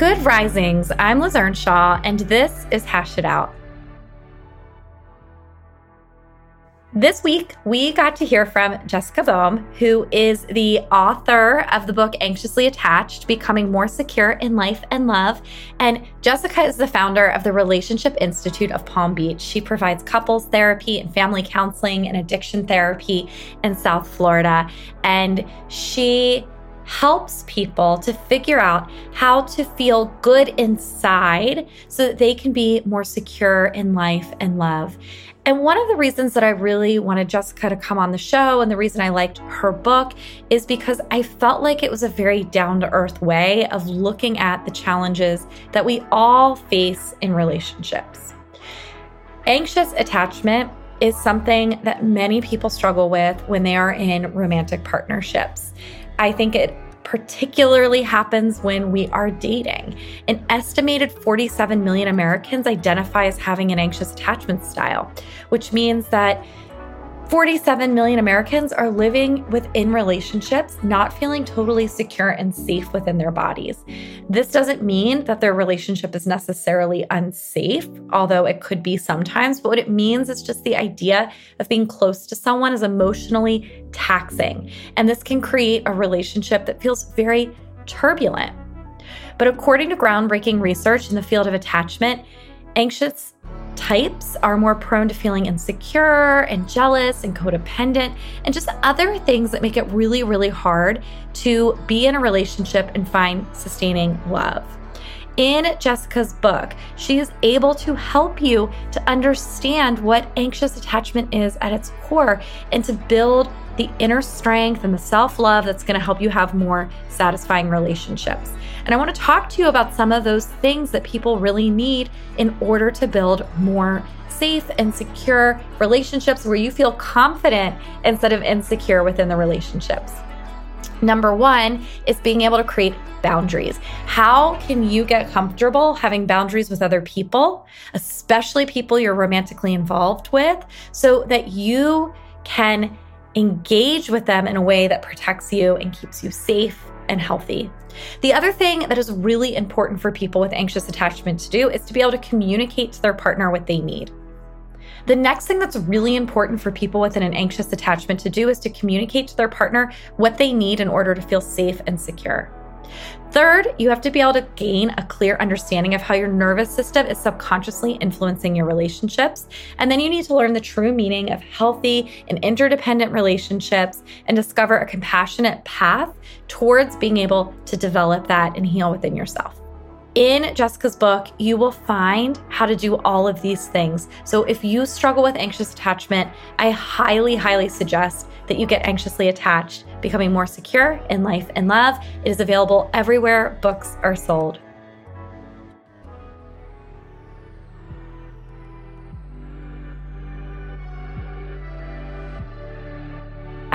Good Risings. I'm Liz Earnshaw, and this is Hash It Out. This week, we got to hear from Jessica Baum, who is the author of the book Anxiously Attached Becoming More Secure in Life and Love. And Jessica is the founder of the Relationship Institute of Palm Beach. She provides couples therapy and family counseling and addiction therapy in South Florida. And she helps people to figure out how to feel good inside so that they can be more secure in life and love. And one of the reasons that I really wanted Jessica to come on the show and the reason I liked her book is because I felt like it was a very down to earth way of looking at the challenges that we all face in relationships. Anxious attachment is something that many people struggle with when they are in romantic partnerships. I think it particularly happens when we are dating. An estimated 47 million Americans identify as having an anxious attachment style, which means that 47 million Americans are living within relationships not feeling totally secure and safe within their bodies. This doesn't mean that their relationship is necessarily unsafe, although it could be sometimes, but what it means is just the idea of being close to someone is emotionally taxing. And this can create a relationship that feels very turbulent. But according to groundbreaking research in the field of attachment, anxious types are more prone to feeling insecure and jealous and codependent and just other things that make it really, really hard to be in a relationship and find sustaining love. In Jessica's book, she is able to help you to understand what anxious attachment is at its core and to build the inner strength and the self love that's going to help you have more satisfying relationships. And I want to talk to you about some of those things that people really need in order to build more safe and secure relationships where you feel confident instead of insecure within the relationships. Number one is being able to create boundaries. How can you get comfortable having boundaries with other people, especially people you're romantically involved with, so that you can engage with them in a way that protects you and keeps you safe and healthy. The other thing that is really important for people with anxious attachment to do is to be able to communicate to their partner what they need. The next thing that's really important for people within an anxious attachment to do is to communicate to their partner what they need in order to feel safe and secure. Third, you have to be able to gain a clear understanding of how your nervous system is subconsciously influencing your relationships. And then you need to learn the true meaning of healthy and interdependent relationships and discover a compassionate path towards being able to develop that and heal within yourself. In Jessica's book, you will find how to do all of these things. So, if you struggle with anxious attachment, I highly, highly suggest that you get anxiously attached, becoming more secure in life and love. It is available everywhere books are sold.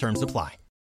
Terms apply.